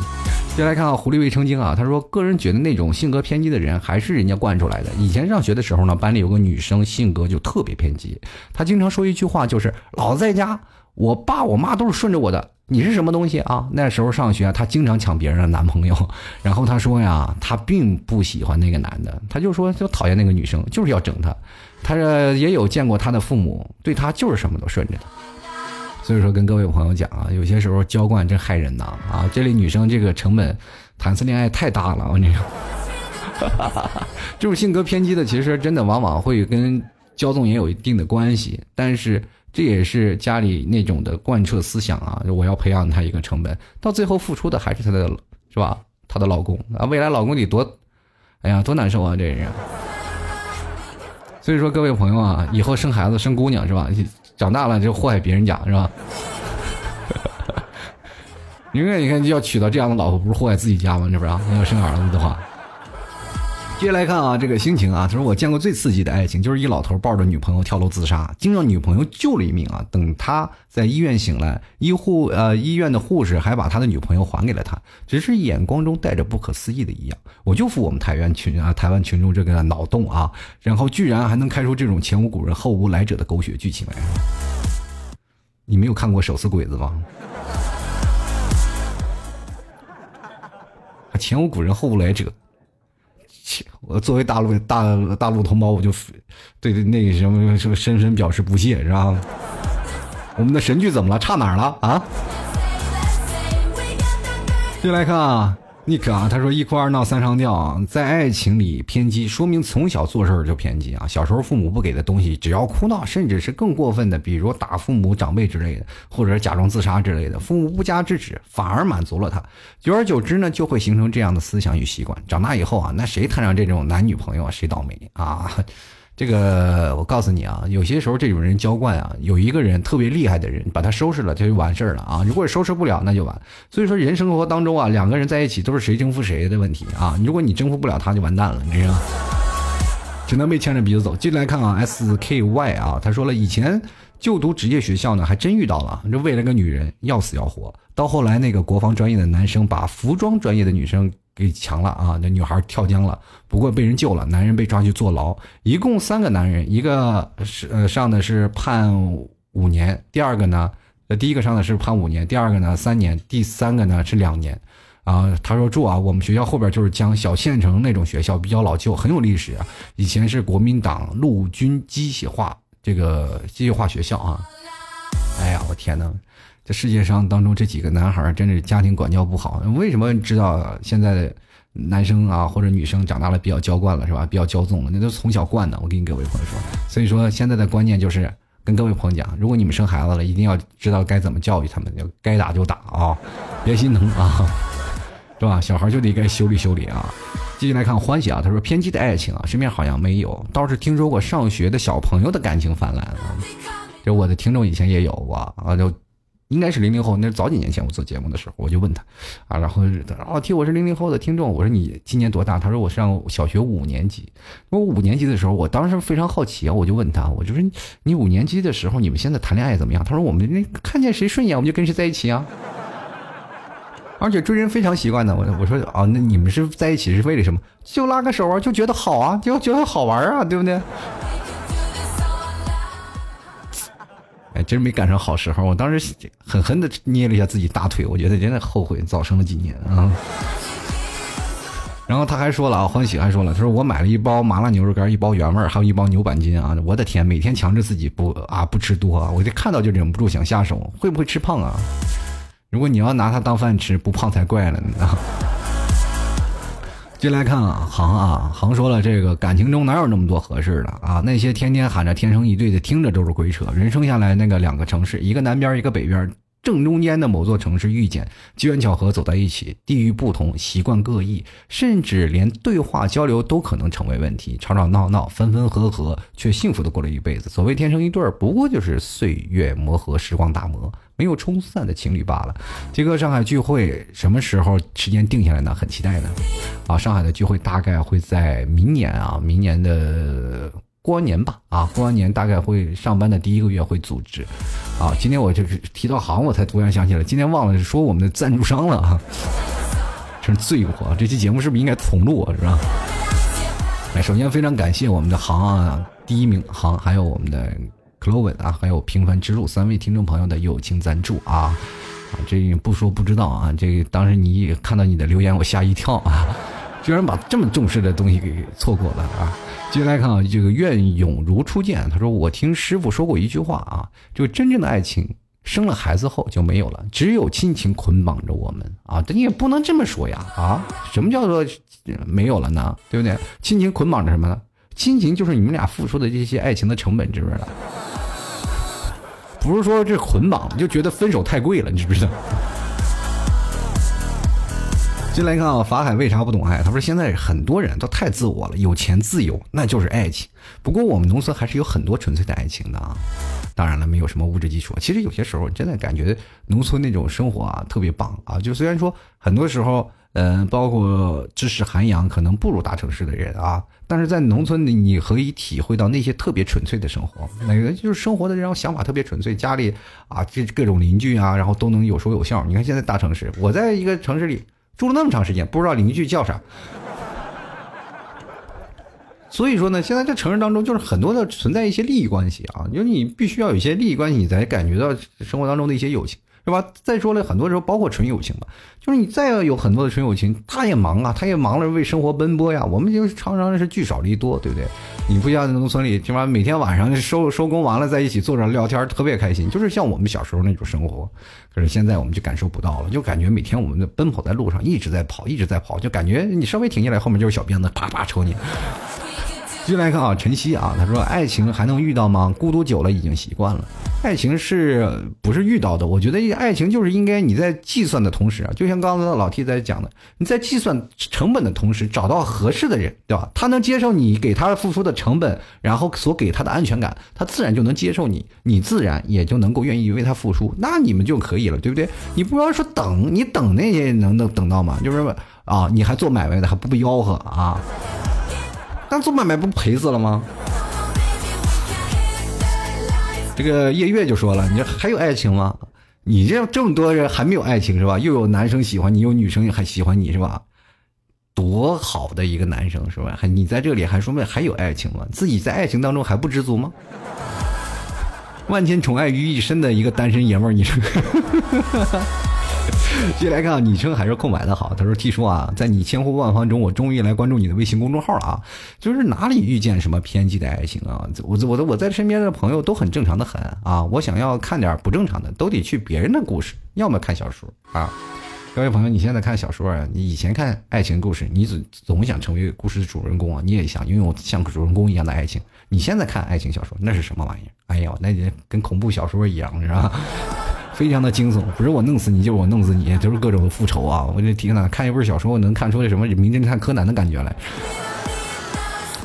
接下来看到狐狸未成精啊，他说个人觉得那种性格偏激的人还是人家惯出来的。以前上学的时候呢，班里有个女生性格就特别偏激，她经常说一句话就是老在家，我爸我妈都是顺着我的。你是什么东西啊？那时候上学，她经常抢别人的男朋友，然后她说呀，她并不喜欢那个男的，她就说就讨厌那个女生，就是要整她。她也有见过她的父母，对她就是什么都顺着的。所以说，跟各位朋友讲啊，有些时候娇惯真害人呐啊！这类女生这个成本谈次恋爱太大了，我跟你说，这种 *laughs* 性格偏激的，其实真的往往会跟骄纵也有一定的关系，但是。这也是家里那种的贯彻思想啊！我要培养她一个成本，到最后付出的还是她的，是吧？她的老公啊，未来老公得多，哎呀，多难受啊！这人。所以说，各位朋友啊，以后生孩子生姑娘是吧？长大了就祸害别人家是吧？哈哈哈，宁愿你看，要娶到这样的老婆，不是祸害自己家吗？这不是？要生儿子的话。接下来看啊，这个心情啊，他说我见过最刺激的爱情，就是一老头抱着女朋友跳楼自杀，竟让女朋友救了一命啊！等他在医院醒来，医护呃医院的护士还把他的女朋友还给了他，只是眼光中带着不可思议的一样。我就服我们台湾群啊，台湾群众这个脑洞啊，然后居然还能开出这种前无古人后无来者的狗血剧情来。你没有看过手撕鬼子吗？前无古人后无来者。我作为大陆大大陆同胞，我就对那个什么什么深深表示不屑，是吧？我们的神剧怎么了？差哪儿了啊？进来看啊。尼克啊，他说一哭二闹三上吊，在爱情里偏激，说明从小做事就偏激啊。小时候父母不给的东西，只要哭闹，甚至是更过分的，比如打父母长辈之类的，或者假装自杀之类的，父母不加制止，反而满足了他。久而久之呢，就会形成这样的思想与习惯。长大以后啊，那谁摊上这种男女朋友啊，谁倒霉啊？这个我告诉你啊，有些时候这种人娇惯啊，有一个人特别厉害的人把他收拾了，他就完事儿了啊。如果收拾不了，那就完。所以说，人生活当中啊，两个人在一起都是谁征服谁的问题啊。如果你征服不了他，就完蛋了，你知道？只能被牵着鼻子走。进来看啊，S K Y 啊，他说了，以前就读职业学校呢，还真遇到了，这为了个女人要死要活。到后来那个国防专业的男生把服装专业的女生。给强了啊！那女孩跳江了，不过被人救了。男人被抓去坐牢，一共三个男人，一个是呃上的是判五年，第二个呢，呃第一个上的是判五年，第二个呢三年，第三个呢是两年。啊，他说住啊，我们学校后边就是江小县城那种学校，比较老旧，很有历史啊。以前是国民党陆军机械化这个机械化学校啊。哎呀，我天哪！这世界上当中这几个男孩真是家庭管教不好。为什么知道现在的男生啊或者女生长大了比较娇惯了是吧？比较骄纵了，那都是从小惯的。我跟各位朋友说，所以说现在的观念就是跟各位朋友讲，如果你们生孩子了，一定要知道该怎么教育他们，就该打就打啊，别心疼啊，是吧？小孩就得该修理修理啊。继续来看欢喜啊，他说偏激的爱情啊，身边好像没有，倒是听说过上学的小朋友的感情泛滥啊。就我的听众以前也有过啊，就。应该是零零后，那是早几年前我做节目的时候，我就问他，啊，然后他说哦，替我是零零后的听众，我说你今年多大？他说我上小学五年级。我五年级的时候，我当时非常好奇啊，我就问他，我就说你五年级的时候，你们现在谈恋爱怎么样？他说我们那看见谁顺眼，我们就跟谁在一起啊。而且追人非常习惯的，我我说啊，那你们是在一起是为了什么？就拉个手啊，就觉得好啊，就觉得好玩啊，对不对？真没赶上好时候。我当时狠狠的捏了一下自己大腿，我觉得真的后悔早生了几年啊。然后他还说了啊，欢喜还说了，他说我买了一包麻辣牛肉干，一包原味，还有一包牛板筋啊。我的天，每天强制自己不啊不吃多，我就看到就忍不住想下手，会不会吃胖啊？如果你要拿它当饭吃，不胖才怪了呢。进来看啊，航啊，航说了，这个感情中哪有那么多合适的啊？那些天天喊着天生一对的，听着都是鬼扯。人生下来那个两个城市，一个南边，一个北边。正中间的某座城市遇见，机缘巧合走在一起，地域不同，习惯各异，甚至连对话交流都可能成为问题，吵吵闹闹，分分合合，却幸福的过了一辈子。所谓天生一对，不过就是岁月磨合，时光打磨，没有冲散的情侣罢了。杰哥，上海聚会什么时候时间定下来呢？很期待呢。啊，上海的聚会大概会在明年啊，明年的。过完年吧，啊，过完年大概会上班的第一个月会组织，啊，今天我就是提到行，我才突然想起来，今天忘了说我们的赞助商了啊，真是罪过，这期节目是不是应该重录啊？是吧？来，首先非常感谢我们的行啊，第一名行，还有我们的 Cloven 啊，还有平凡之路三位听众朋友的友情赞助啊，啊，这不说不知道啊，这个当时你看到你的留言，我吓一跳啊，*laughs* 居然把这么重视的东西给错过了啊。接下来看啊，这个愿勇如初见。他说：“我听师傅说过一句话啊，就真正的爱情生了孩子后就没有了，只有亲情捆绑着我们啊。你也不能这么说呀啊！什么叫做没有了呢？对不对？亲情捆绑着什么呢？亲情就是你们俩付出的这些爱情的成本，知不知道？不是说这捆绑就觉得分手太贵了，你知不知道？” *laughs* 进来看啊，法海为啥不懂爱？他说现在很多人都太自我了，有钱自由那就是爱情。不过我们农村还是有很多纯粹的爱情的啊。当然了，没有什么物质基础。其实有些时候真的感觉农村那种生活啊特别棒啊。就虽然说很多时候，嗯，包括知识涵养可能不如大城市的人啊，但是在农村里你可以体会到那些特别纯粹的生活。那个就是生活的这种想法特别纯粹，家里啊这各种邻居啊，然后都能有说有笑。你看现在大城市，我在一个城市里。住了那么长时间，不知道邻居叫啥。所以说呢，现在在城市当中，就是很多的存在一些利益关系啊，就是你必须要有一些利益关系，你才感觉到生活当中的一些友情。是吧？再说了，很多时候包括纯友情嘛，就是你再要有很多的纯友情，他也忙啊，他也忙了为生活奔波呀。我们就常常是聚少离多，对不对？你不像农村里，起码每天晚上收 *laughs* 收工完了在一起坐着聊天，特别开心，就是像我们小时候那种生活。可是现在我们就感受不到了，就感觉每天我们的奔跑在路上，一直在跑，一直在跑，就感觉你稍微停下来，后面就是小鞭子啪啪抽你。继续来看啊，晨曦啊，他说：“爱情还能遇到吗？孤独久了已经习惯了。爱情是不是遇到的？我觉得爱情就是应该你在计算的同时啊，就像刚才老 T 在讲的，你在计算成本的同时，找到合适的人，对吧？他能接受你给他付出的成本，然后所给他的安全感，他自然就能接受你，你自然也就能够愿意为他付出，那你们就可以了，对不对？你不要说等，你等那些能能等到吗？就是啊，你还做买卖的还不吆喝啊？”但做买卖不赔死了吗？这个夜月就说了：“你这还有爱情吗？你这这么多人还没有爱情是吧？又有男生喜欢你，有女生还喜欢你是吧？多好的一个男生是吧？还你在这里还说明还有爱情吗？自己在爱情当中还不知足吗？万千宠爱于一身的一个单身爷们儿，你说？” *laughs* 接下来看，昵称还是空白的好。他说：“T 叔啊，在你千呼万唤中，我终于来关注你的微信公众号了啊！就是哪里遇见什么偏激的爱情啊？我我我在身边的朋友都很正常的很啊！我想要看点不正常的，都得去别人的故事，要么看小说啊。各位朋友，你现在看小说啊？你以前看爱情故事，你总总想成为故事的主人公啊？你也想拥有像主人公一样的爱情？你现在看爱情小说，那是什么玩意儿？哎呦，那跟恐怖小说一样，是吧？”非常的惊悚，不是我弄死你，就是我弄死你，都是各种复仇啊！我就天呐看一本小说，能看出来什么名侦探柯南的感觉来。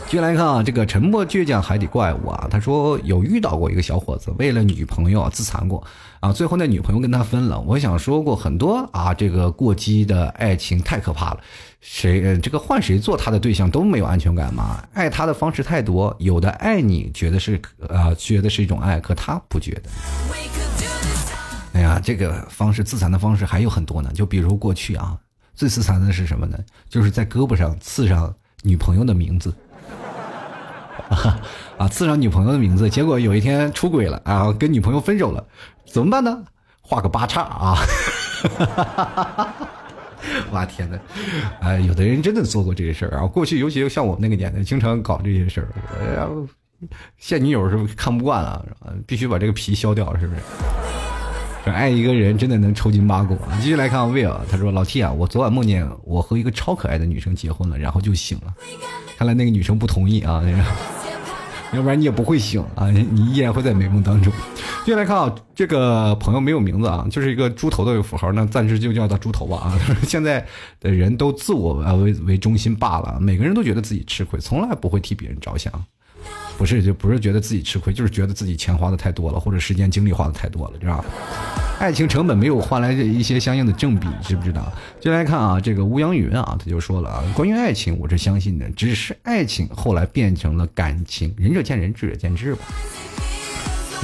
接下来看啊，这个沉默倔强海底怪物啊，他说有遇到过一个小伙子，为了女朋友自残过啊，最后那女朋友跟他分了。我想说过很多啊，这个过激的爱情太可怕了，谁这个换谁做他的对象都没有安全感嘛，爱他的方式太多，有的爱你觉得是啊，觉得是一种爱，可他不觉得。哎呀，这个方式自残的方式还有很多呢，就比如过去啊，最自残的是什么呢？就是在胳膊上刺上女朋友的名字。*laughs* 啊，刺上女朋友的名字，结果有一天出轨了啊，跟女朋友分手了，怎么办呢？画个八叉啊！*laughs* 哇天哪！哎，有的人真的做过这些事儿啊。过去尤其像我们那个年代，经常搞这些事儿。哎呀，现女友是不是看不惯了？必须把这个皮削掉，是不是？这爱一个人真的能抽筋扒骨啊！继续来看 Will，他说：“老 T 啊，我昨晚梦见我和一个超可爱的女生结婚了，然后就醒了。看来那个女生不同意啊，*laughs* 要不然你也不会醒啊，你依然会在美梦当中。”继续来看啊，这个朋友没有名字啊，就是一个猪头的符号，那暂时就叫他猪头吧啊。*laughs* 现在的人都自我为为中心罢了，每个人都觉得自己吃亏，从来不会替别人着想。不是，就不是觉得自己吃亏，就是觉得自己钱花的太多了，或者时间精力花的太多了，知道吧？爱情成本没有换来一些相应的正比，知不知道？就来看啊，这个乌阳云啊，他就说了啊，关于爱情，我是相信的，只是爱情后来变成了感情，仁者见仁，智者见智吧，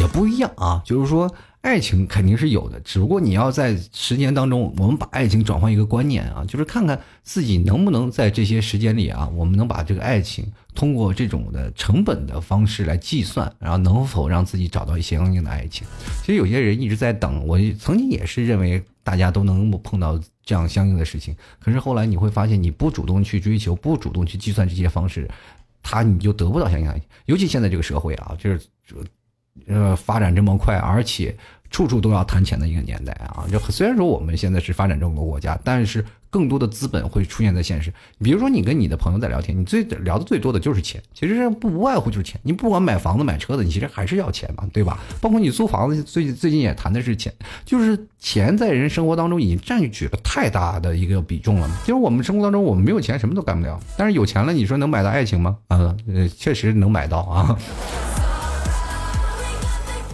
也不一样啊，就是说。爱情肯定是有的，只不过你要在时间当中，我们把爱情转换一个观念啊，就是看看自己能不能在这些时间里啊，我们能把这个爱情通过这种的成本的方式来计算，然后能否让自己找到一些相应的爱情。其实有些人一直在等，我曾经也是认为大家都能碰到这样相应的事情，可是后来你会发现，你不主动去追求，不主动去计算这些方式，他你就得不到相应爱情。尤其现在这个社会啊，就是。呃，发展这么快，而且处处都要谈钱的一个年代啊！就虽然说我们现在是发展中国国家，但是更多的资本会出现在现实。比如说，你跟你的朋友在聊天，你最聊的最多的就是钱，其实不无外乎就是钱。你不管买房子买车的，你其实还是要钱嘛，对吧？包括你租房子，最最近也谈的是钱，就是钱在人生活当中已经占据了太大的一个比重了。就是我们生活当中，我们没有钱什么都干不了，但是有钱了，你说能买到爱情吗？啊，呃，确实能买到啊。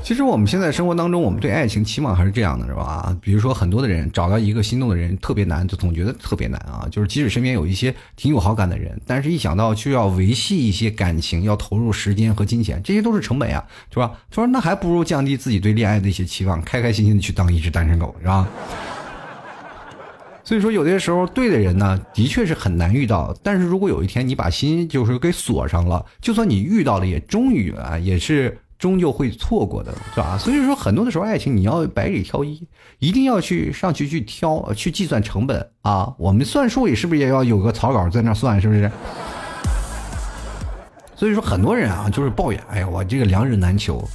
其实我们现在生活当中，我们对爱情期望还是这样的，是吧？比如说，很多的人找到一个心动的人特别难，就总觉得特别难啊。就是即使身边有一些挺有好感的人，但是一想到需要维系一些感情，要投入时间和金钱，这些都是成本呀，是吧？他说那还不如降低自己对恋爱的一些期望，开开心心的去当一只单身狗，是吧？所以说，有些时候对的人呢，的确是很难遇到。但是如果有一天你把心就是给锁上了，就算你遇到了，也终于啊，也是。终究会错过的，是吧？所以说，很多的时候，爱情你要百里挑一，一定要去上去去挑，去计算成本啊。我们算数也是不是也要有个草稿在那算，是不是？所以说，很多人啊，就是抱怨，哎呀，我这个良人难求，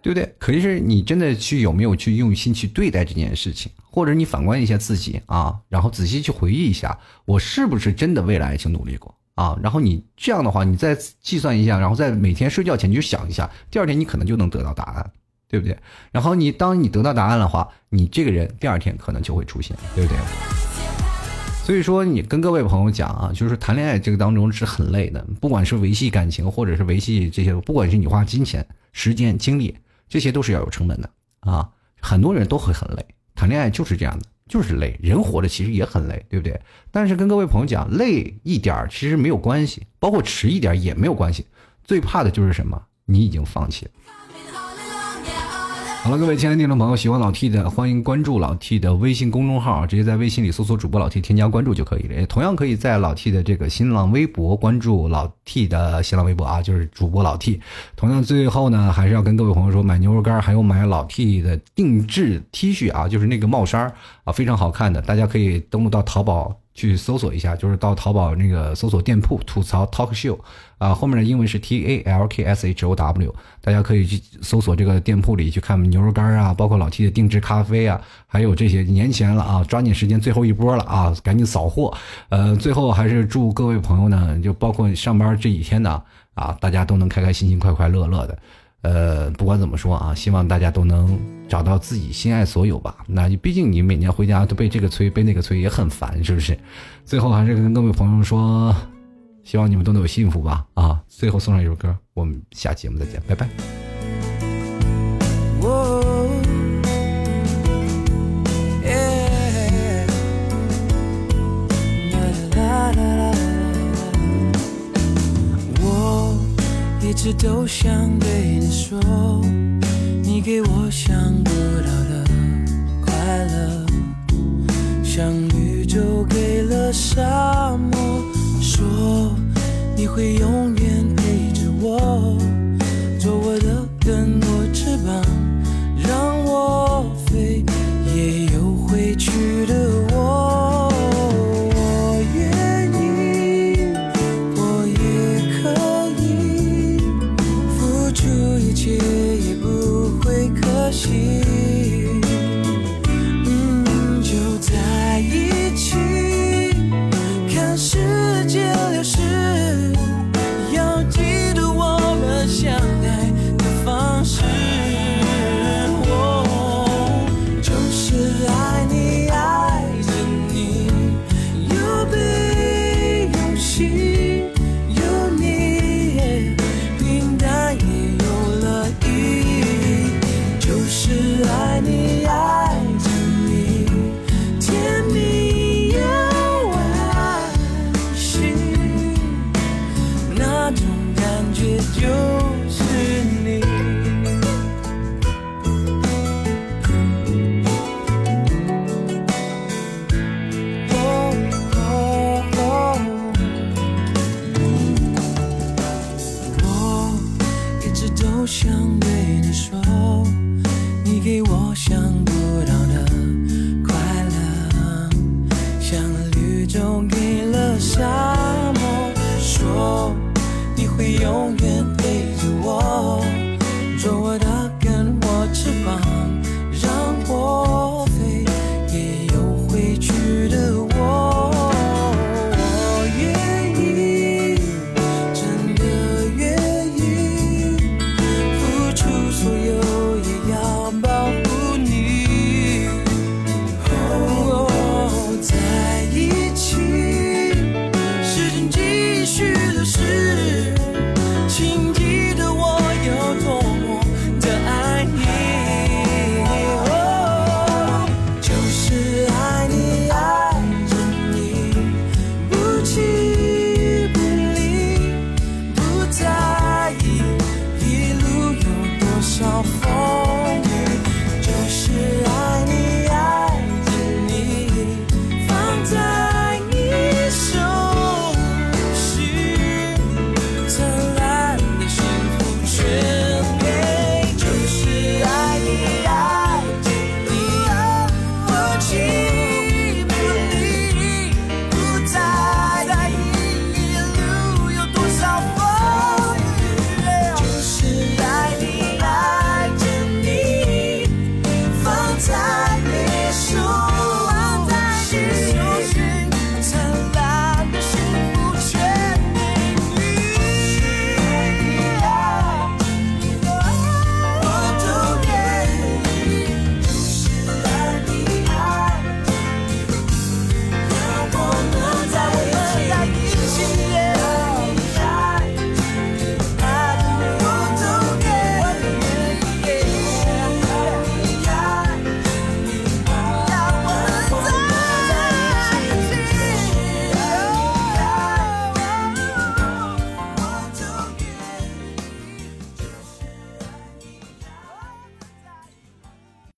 对不对？可是你真的去有没有去用心去对待这件事情？或者你反观一下自己啊，然后仔细去回忆一下，我是不是真的为了爱情努力过？啊，然后你这样的话，你再计算一下，然后在每天睡觉前你就想一下，第二天你可能就能得到答案，对不对？然后你当你得到答案的话，你这个人第二天可能就会出现，对不对？所以说，你跟各位朋友讲啊，就是谈恋爱这个当中是很累的，不管是维系感情，或者是维系这些，不管是你花金钱、时间、精力，这些都是要有成本的啊。很多人都会很累，谈恋爱就是这样的。就是累，人活着其实也很累，对不对？但是跟各位朋友讲，累一点其实没有关系，包括迟一点也没有关系。最怕的就是什么？你已经放弃了。好了，各位亲爱的听众朋友，喜欢老 T 的，欢迎关注老 T 的微信公众号，直接在微信里搜索主播老 T，添加关注就可以了。也同样可以在老 T 的这个新浪微博关注老 T 的新浪微博啊，就是主播老 T。同样，最后呢，还是要跟各位朋友说，买牛肉干还有买老 T 的定制 T 恤啊，就是那个帽衫啊，非常好看的，大家可以登录到淘宝。去搜索一下，就是到淘宝那个搜索店铺吐槽 talk show，啊，后面的英文是 T A L K S H O W，大家可以去搜索这个店铺里去看牛肉干啊，包括老 T 的定制咖啡啊，还有这些年前了啊，抓紧时间最后一波了啊，赶紧扫货。呃，最后还是祝各位朋友呢，就包括上班这几天呢，啊，大家都能开开心心、快快乐乐的。呃，不管怎么说啊，希望大家都能找到自己心爱所有吧。那你毕竟你每年回家都被这个催，被那个催，也很烦，是不是？最后还是跟各位朋友说，希望你们都能有幸福吧啊！最后送上一首歌，我们下期节目再见，拜拜。一直都想对你说你给我想不到的快乐像绿洲给了沙漠说你会永远陪着我做我的根